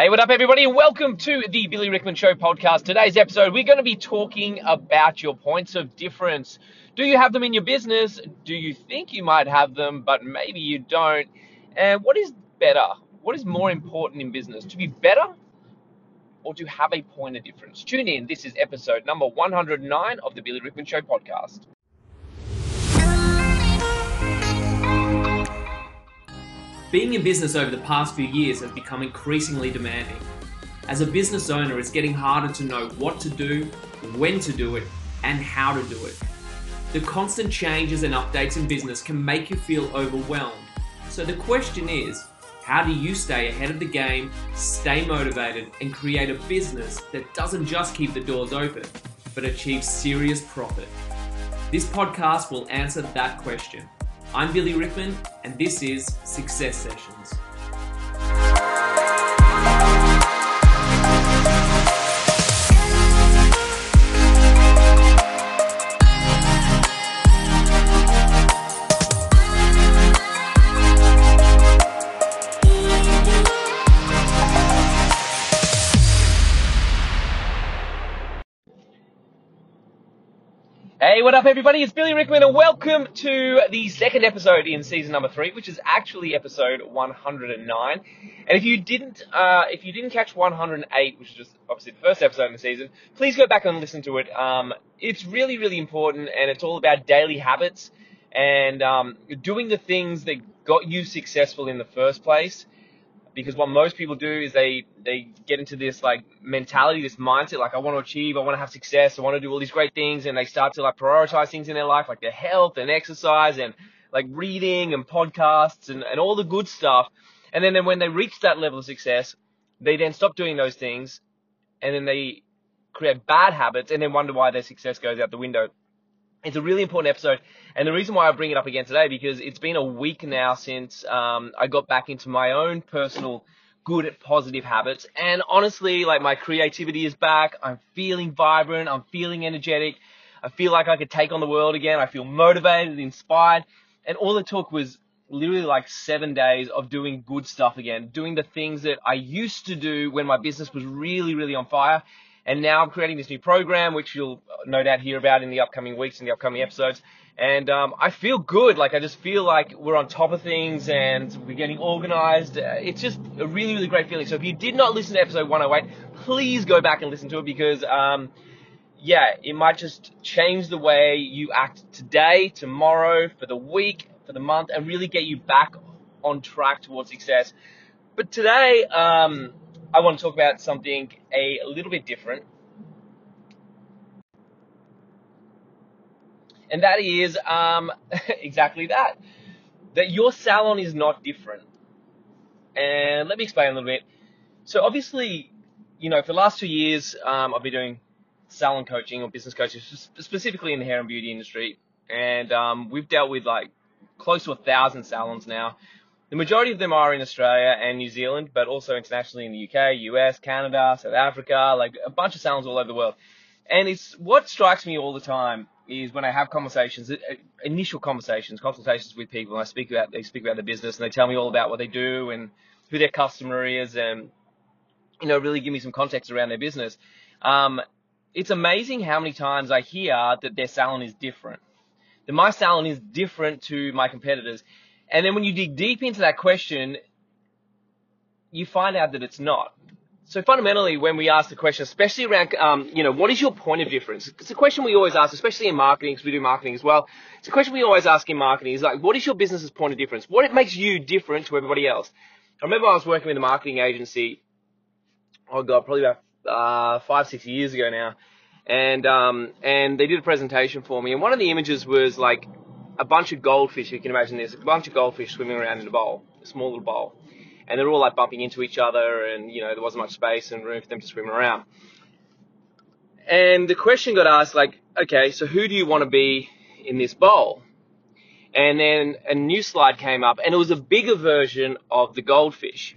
Hey, what up, everybody? Welcome to the Billy Rickman Show podcast. Today's episode, we're going to be talking about your points of difference. Do you have them in your business? Do you think you might have them, but maybe you don't? And what is better? What is more important in business? To be better or to have a point of difference? Tune in. This is episode number 109 of the Billy Rickman Show podcast. Being in business over the past few years has become increasingly demanding. As a business owner, it's getting harder to know what to do, when to do it, and how to do it. The constant changes and updates in business can make you feel overwhelmed. So the question is, how do you stay ahead of the game, stay motivated, and create a business that doesn't just keep the doors open, but achieves serious profit? This podcast will answer that question. I'm Billy Rickman, and this is Success Sessions. Up, everybody? It's Billy Rickman, and welcome to the second episode in season number three, which is actually episode 109. And if you didn't, uh, if you didn't catch 108, which is just obviously the first episode in the season, please go back and listen to it. Um, it's really, really important, and it's all about daily habits and um, doing the things that got you successful in the first place because what most people do is they they get into this like mentality, this mindset, like I want to achieve, I want to have success, I want to do all these great things, and they start to like prioritize things in their life, like their health and exercise and like reading and podcasts and, and all the good stuff. And then, then when they reach that level of success, they then stop doing those things, and then they create bad habits, and then wonder why their success goes out the window. It's a really important episode, and the reason why I bring it up again today because it's been a week now since um, I got back into my own personal good positive habits, and honestly, like my creativity is back. I'm feeling vibrant. I'm feeling energetic. I feel like I could take on the world again. I feel motivated, inspired, and all it took was literally like seven days of doing good stuff again, doing the things that I used to do when my business was really, really on fire and now I'm creating this new program, which you'll no doubt hear about in the upcoming weeks and the upcoming episodes. And um, I feel good. Like I just feel like we're on top of things and we're getting organized. Uh, it's just a really, really great feeling. So if you did not listen to episode 108, please go back and listen to it because, um, yeah, it might just change the way you act today, tomorrow, for the week, for the month, and really get you back on track towards success. But today, um, I want to talk about something a little bit different. And that is um, exactly that. That your salon is not different. And let me explain a little bit. So obviously, you know, for the last two years, um, I've been doing salon coaching or business coaching, specifically in the hair and beauty industry. And um, we've dealt with like close to a thousand salons now. The majority of them are in Australia and New Zealand, but also internationally in the UK, US, Canada, South Africa, like a bunch of salons all over the world. And it's what strikes me all the time is when I have conversations, uh, initial conversations, consultations with people, and I speak about they speak about the business and they tell me all about what they do and who their customer is, and you know really give me some context around their business. Um, it's amazing how many times I hear that their salon is different. That my salon is different to my competitors. And then when you dig deep into that question, you find out that it's not. So fundamentally, when we ask the question, especially around, um, you know, what is your point of difference? It's a question we always ask, especially in marketing, because we do marketing as well. It's a question we always ask in marketing is like, what is your business's point of difference? What it makes you different to everybody else? I remember I was working with a marketing agency, oh god, probably about uh, five, six years ago now, and um, and they did a presentation for me, and one of the images was like a bunch of goldfish. You can imagine there's a bunch of goldfish swimming around in a bowl, a small little bowl, and they're all like bumping into each other, and you know there wasn't much space and room for them to swim around. And the question got asked, like, okay, so who do you want to be in this bowl? And then a new slide came up, and it was a bigger version of the goldfish.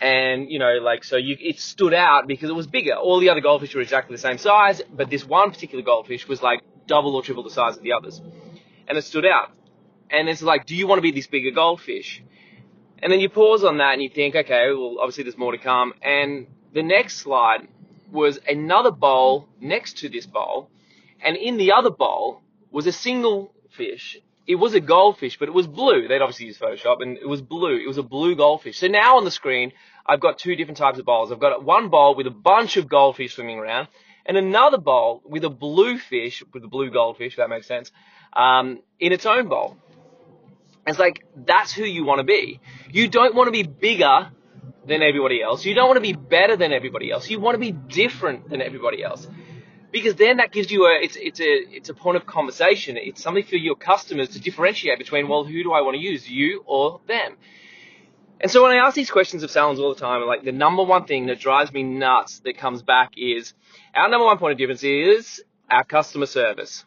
And you know, like, so you, it stood out because it was bigger. All the other goldfish were exactly the same size, but this one particular goldfish was like double or triple the size of the others and it stood out. And it's like, do you want to be this bigger goldfish? And then you pause on that and you think, okay, well, obviously there's more to come. And the next slide was another bowl next to this bowl. And in the other bowl was a single fish. It was a goldfish, but it was blue. They'd obviously used Photoshop and it was blue. It was a blue goldfish. So now on the screen, I've got two different types of bowls. I've got one bowl with a bunch of goldfish swimming around and another bowl with a blue fish, with a blue goldfish, if that makes sense, um, in its own bowl. It's like, that's who you want to be. You don't want to be bigger than everybody else. You don't want to be better than everybody else. You want to be different than everybody else. Because then that gives you a, it's, it's a, it's a point of conversation. It's something for your customers to differentiate between, well, who do I want to use, you or them? And so when I ask these questions of salons all the time, like the number one thing that drives me nuts that comes back is our number one point of difference is our customer service.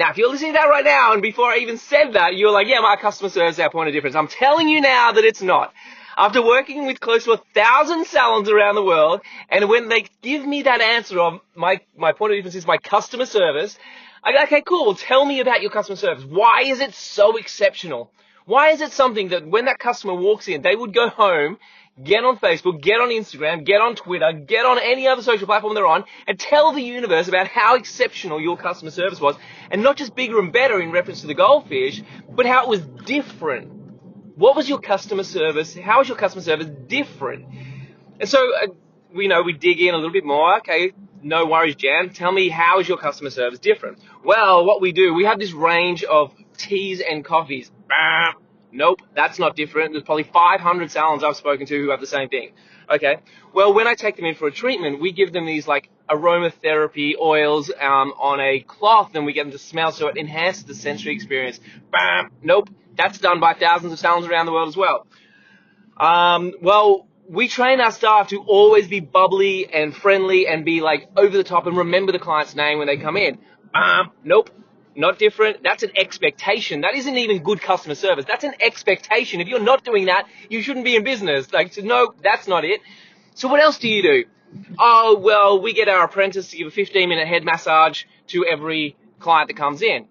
Now, if you're listening to that right now, and before I even said that, you're like, yeah, my customer service is our point of difference. I'm telling you now that it's not. After working with close to a thousand salons around the world, and when they give me that answer of my, my point of difference is my customer service, I go, okay, cool, Well, tell me about your customer service. Why is it so exceptional? Why is it something that when that customer walks in, they would go home, get on Facebook, get on Instagram, get on Twitter, get on any other social platform they're on, and tell the universe about how exceptional your customer service was, and not just bigger and better in reference to the goldfish, but how it was different. What was your customer service? How was your customer service different? And so, uh, we know we dig in a little bit more. Okay, no worries, Jan. Tell me how is your customer service different? Well, what we do, we have this range of teas and coffees. Nope, that's not different. There's probably 500 salons I've spoken to who have the same thing. Okay. Well, when I take them in for a treatment, we give them these like aromatherapy oils um, on a cloth, and we get them to smell so it enhances the sensory experience. Bam. Nope, that's done by thousands of salons around the world as well. Um, well, we train our staff to always be bubbly and friendly and be like over the top and remember the client's name when they come in. Um, nope, not different. That's an expectation. That isn't even good customer service. That's an expectation. If you're not doing that, you shouldn't be in business. Like, no, that's not it. So what else do you do? Oh, well, we get our apprentice to give a 15 minute head massage to every client that comes in.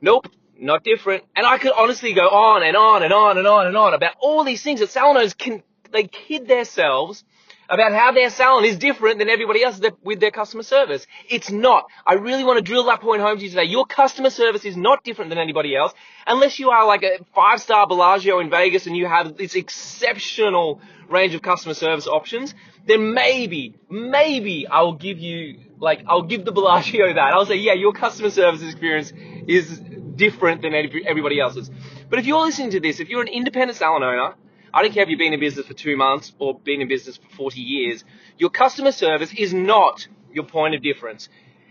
Nope, not different. And I could honestly go on and on and on and on and on about all these things that salon owners can, they kid themselves about how their salon is different than everybody else with their customer service. It's not. I really want to drill that point home to you today. Your customer service is not different than anybody else unless you are like a five star Bellagio in Vegas and you have this exceptional range of customer service options. Then maybe, maybe I'll give you, like, I'll give the Bellagio that. I'll say, yeah, your customer service experience is different than everybody else's. But if you're listening to this, if you're an independent salon owner, I don't care if you've been in business for two months or been in business for 40 years, your customer service is not your point of difference.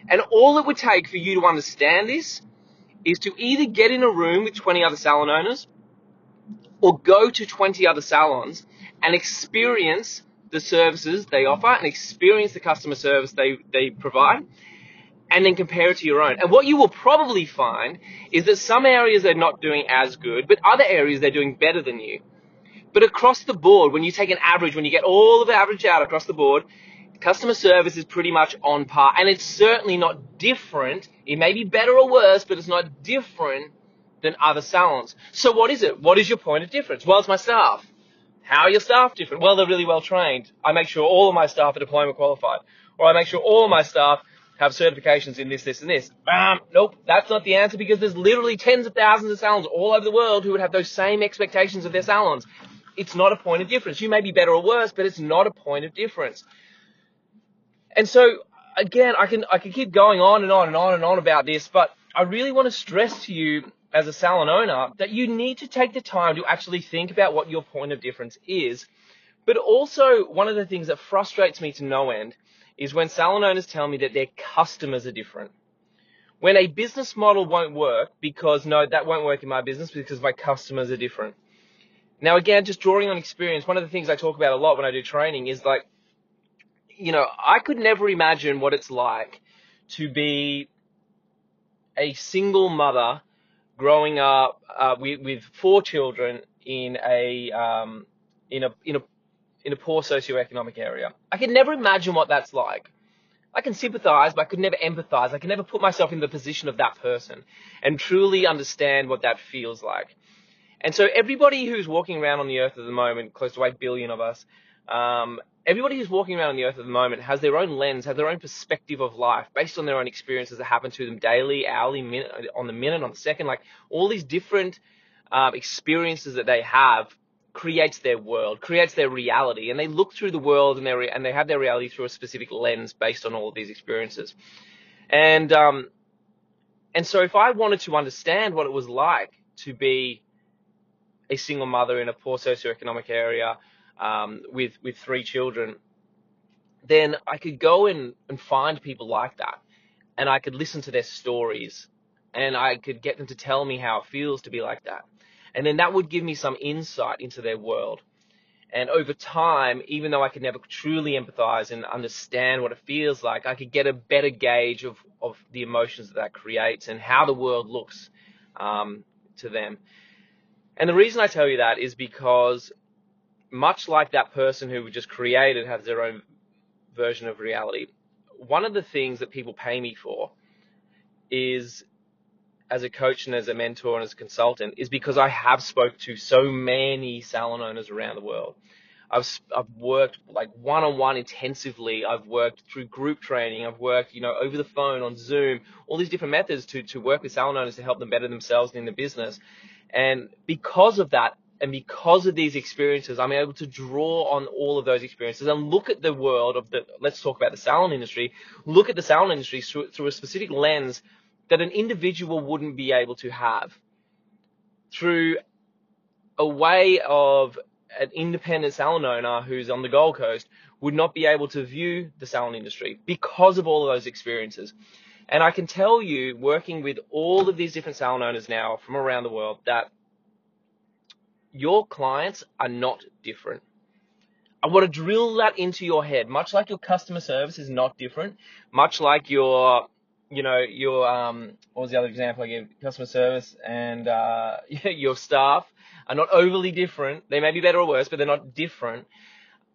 And all it would take for you to understand this is to either get in a room with 20 other salon owners or go to 20 other salons and experience the services they offer and experience the customer service they, they provide and then compare it to your own. And what you will probably find is that some areas they're not doing as good, but other areas they're doing better than you. But across the board, when you take an average, when you get all of the average out across the board, customer service is pretty much on par. And it's certainly not different. It may be better or worse, but it's not different than other salons. So what is it? What is your point of difference? Well, it's my staff. How are your staff different? Well, they're really well trained. I make sure all of my staff are diploma qualified. Or I make sure all of my staff have certifications in this, this, and this. Bam! Nope, that's not the answer because there's literally tens of thousands of salons all over the world who would have those same expectations of their salons it's not a point of difference. You may be better or worse, but it's not a point of difference. And so, again, I can, I can keep going on and on and on and on about this, but I really want to stress to you as a salon owner that you need to take the time to actually think about what your point of difference is. But also, one of the things that frustrates me to no end is when salon owners tell me that their customers are different. When a business model won't work because no, that won't work in my business because my customers are different. Now, again, just drawing on experience, one of the things I talk about a lot when I do training is like, you know, I could never imagine what it's like to be a single mother growing up uh, with, with four children in a um, in a in a in a poor socioeconomic area. I could never imagine what that's like. I can sympathize, but I could never empathize. I can never put myself in the position of that person and truly understand what that feels like. And so everybody who's walking around on the earth at the moment, close to 8 billion of us, um, everybody who's walking around on the earth at the moment has their own lens, has their own perspective of life based on their own experiences that happen to them daily, hourly, minute, on the minute, on the second, like all these different um, experiences that they have creates their world, creates their reality, and they look through the world and they and they have their reality through a specific lens based on all of these experiences. And um, and so if I wanted to understand what it was like to be a single mother in a poor socioeconomic area um, with with three children, then I could go and, and find people like that, and I could listen to their stories, and I could get them to tell me how it feels to be like that, and then that would give me some insight into their world. And over time, even though I could never truly empathize and understand what it feels like, I could get a better gauge of, of the emotions that that creates and how the world looks um, to them. And the reason I tell you that is because much like that person who just created has their own version of reality, one of the things that people pay me for is as a coach and as a mentor and as a consultant is because I have spoke to so many salon owners around the world. I've I've worked like one on one intensively. I've worked through group training. I've worked you know over the phone on Zoom, all these different methods to to work with salon owners to help them better themselves in the business. And because of that, and because of these experiences, I'm able to draw on all of those experiences and look at the world of the. Let's talk about the salon industry. Look at the salon industry through, through a specific lens that an individual wouldn't be able to have through a way of an independent salon owner who's on the Gold Coast would not be able to view the salon industry because of all of those experiences. And I can tell you, working with all of these different salon owners now from around the world, that your clients are not different. I want to drill that into your head, much like your customer service is not different, much like your you know, your um, what was the other example I gave? Customer service and uh, your staff are not overly different. They may be better or worse, but they're not different.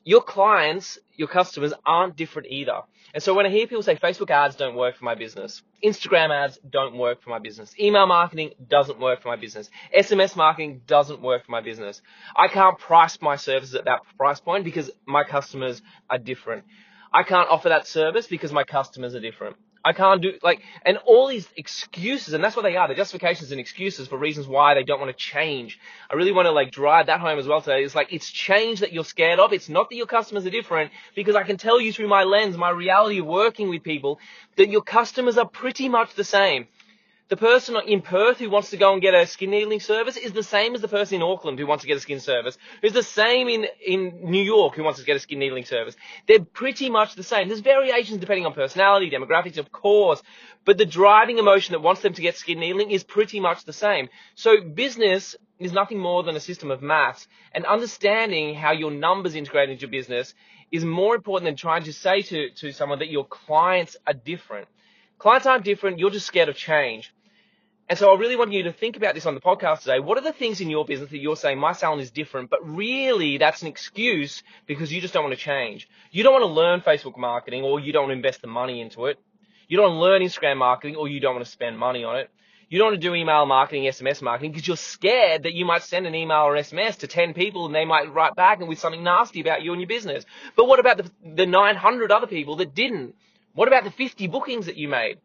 Your clients, your customers aren't different either. And so when I hear people say Facebook ads don't work for my business, Instagram ads don't work for my business, email marketing doesn't work for my business, SMS marketing doesn't work for my business, I can't price my services at that price point because my customers are different. I can't offer that service because my customers are different. I can't do like, and all these excuses, and that's what they are. The justifications and excuses for reasons why they don't want to change. I really want to like drive that home as well today. It's like it's change that you're scared of. It's not that your customers are different, because I can tell you through my lens, my reality of working with people, that your customers are pretty much the same. The person in Perth who wants to go and get a skin needling service is the same as the person in Auckland who wants to get a skin service, who's the same in, in New York who wants to get a skin needling service. They're pretty much the same. There's variations depending on personality, demographics, of course, but the driving emotion that wants them to get skin needling is pretty much the same. So business is nothing more than a system of maths, and understanding how your numbers integrate into your business is more important than trying to say to, to someone that your clients are different. Clients aren't different, you're just scared of change. And so I really want you to think about this on the podcast today. What are the things in your business that you're saying my salon is different, but really that's an excuse because you just don't want to change. You don't want to learn Facebook marketing or you don't want to invest the money into it. You don't want to learn Instagram marketing or you don't want to spend money on it. You don't want to do email marketing, SMS marketing because you're scared that you might send an email or SMS to 10 people and they might write back and with something nasty about you and your business. But what about the, the 900 other people that didn't? What about the 50 bookings that you made?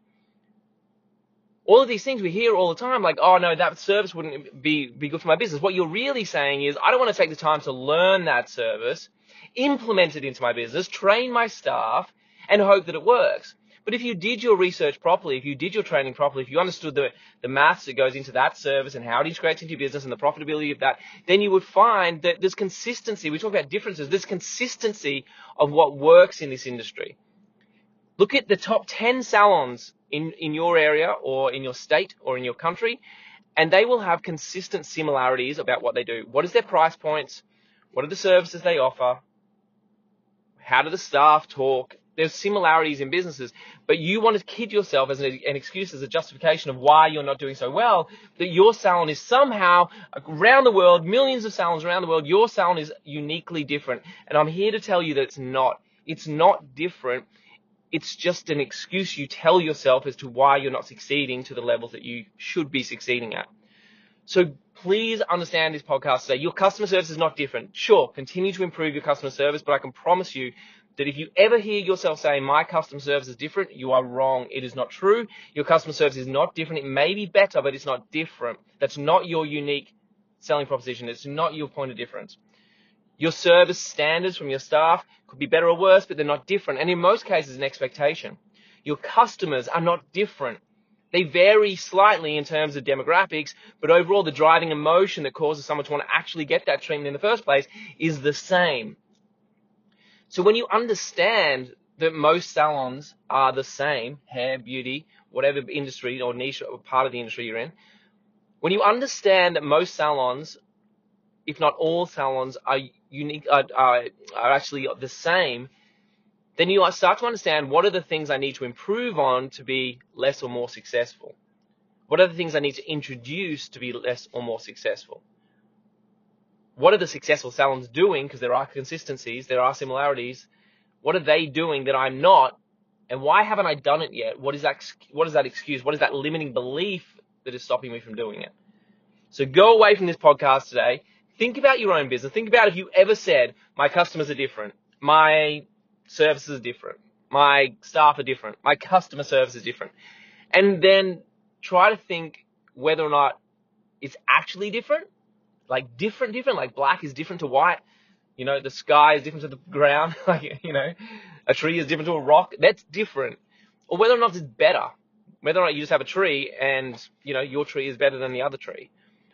all of these things we hear all the time, like, oh no, that service wouldn't be, be good for my business. What you're really saying is, I don't want to take the time to learn that service, implement it into my business, train my staff, and hope that it works. But if you did your research properly, if you did your training properly, if you understood the, the maths that goes into that service and how it integrates into your business and the profitability of that, then you would find that there's consistency. We talk about differences. There's consistency of what works in this industry. Look at the top 10 salons in, in your area or in your state or in your country, and they will have consistent similarities about what they do. What is their price points? What are the services they offer? How do the staff talk? There's similarities in businesses, but you want to kid yourself as an, an excuse, as a justification of why you're not doing so well, that your salon is somehow around the world, millions of salons around the world, your salon is uniquely different. And I'm here to tell you that it's not. It's not different it's just an excuse you tell yourself as to why you're not succeeding to the levels that you should be succeeding at. So please understand this podcast today. Your customer service is not different. Sure, continue to improve your customer service, but I can promise you that if you ever hear yourself saying my customer service is different, you are wrong. It is not true. Your customer service is not different. It may be better, but it's not different. That's not your unique selling proposition. It's not your point of difference. Your service standards from your staff could be better or worse, but they're not different. And in most cases, an expectation. Your customers are not different. They vary slightly in terms of demographics, but overall the driving emotion that causes someone to want to actually get that treatment in the first place is the same. So when you understand that most salons are the same, hair, beauty, whatever industry or niche or part of the industry you're in, when you understand that most salons, if not all salons, are unique, are, are, are actually the same, then you start to understand what are the things I need to improve on to be less or more successful. What are the things I need to introduce to be less or more successful? What are the successful salons doing? Because there are consistencies, there are similarities. What are they doing that I'm not? And why haven't I done it yet? What is that, what is that excuse? What is that limiting belief that is stopping me from doing it? So go away from this podcast today. Think about your own business. Think about if you ever said, my customers are different. My services are different. My staff are different. My customer service is different. And then try to think whether or not it's actually different. Like different, different. Like black is different to white. You know, the sky is different to the ground. like, you know, a tree is different to a rock. That's different. Or whether or not it's better. Whether or not you just have a tree and, you know, your tree is better than the other tree.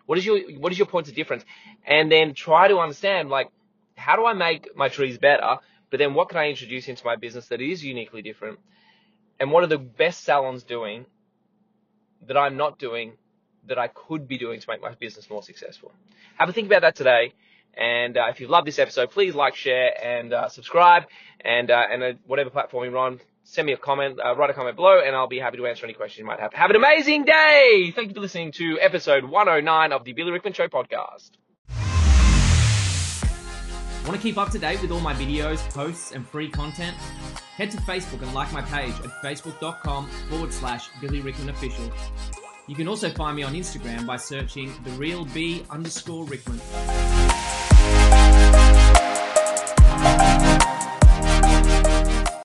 What is your, what is your points of difference? And then try to understand, like, how do I make my trees better? But then what can I introduce into my business that is uniquely different? And what are the best salons doing that I'm not doing that I could be doing to make my business more successful? Have a think about that today. And uh, if you love this episode, please like, share, and uh, subscribe. And uh, and uh, whatever platform you're on, send me a comment, uh, write a comment below, and I'll be happy to answer any questions you might have. Have an amazing day! Thank you for listening to episode 109 of the Billy Rickman Show podcast. Want to keep up to date with all my videos, posts, and free content? Head to Facebook and like my page at facebook.com forward slash Billy Rickman Official. You can also find me on Instagram by searching the real B underscore Rickman.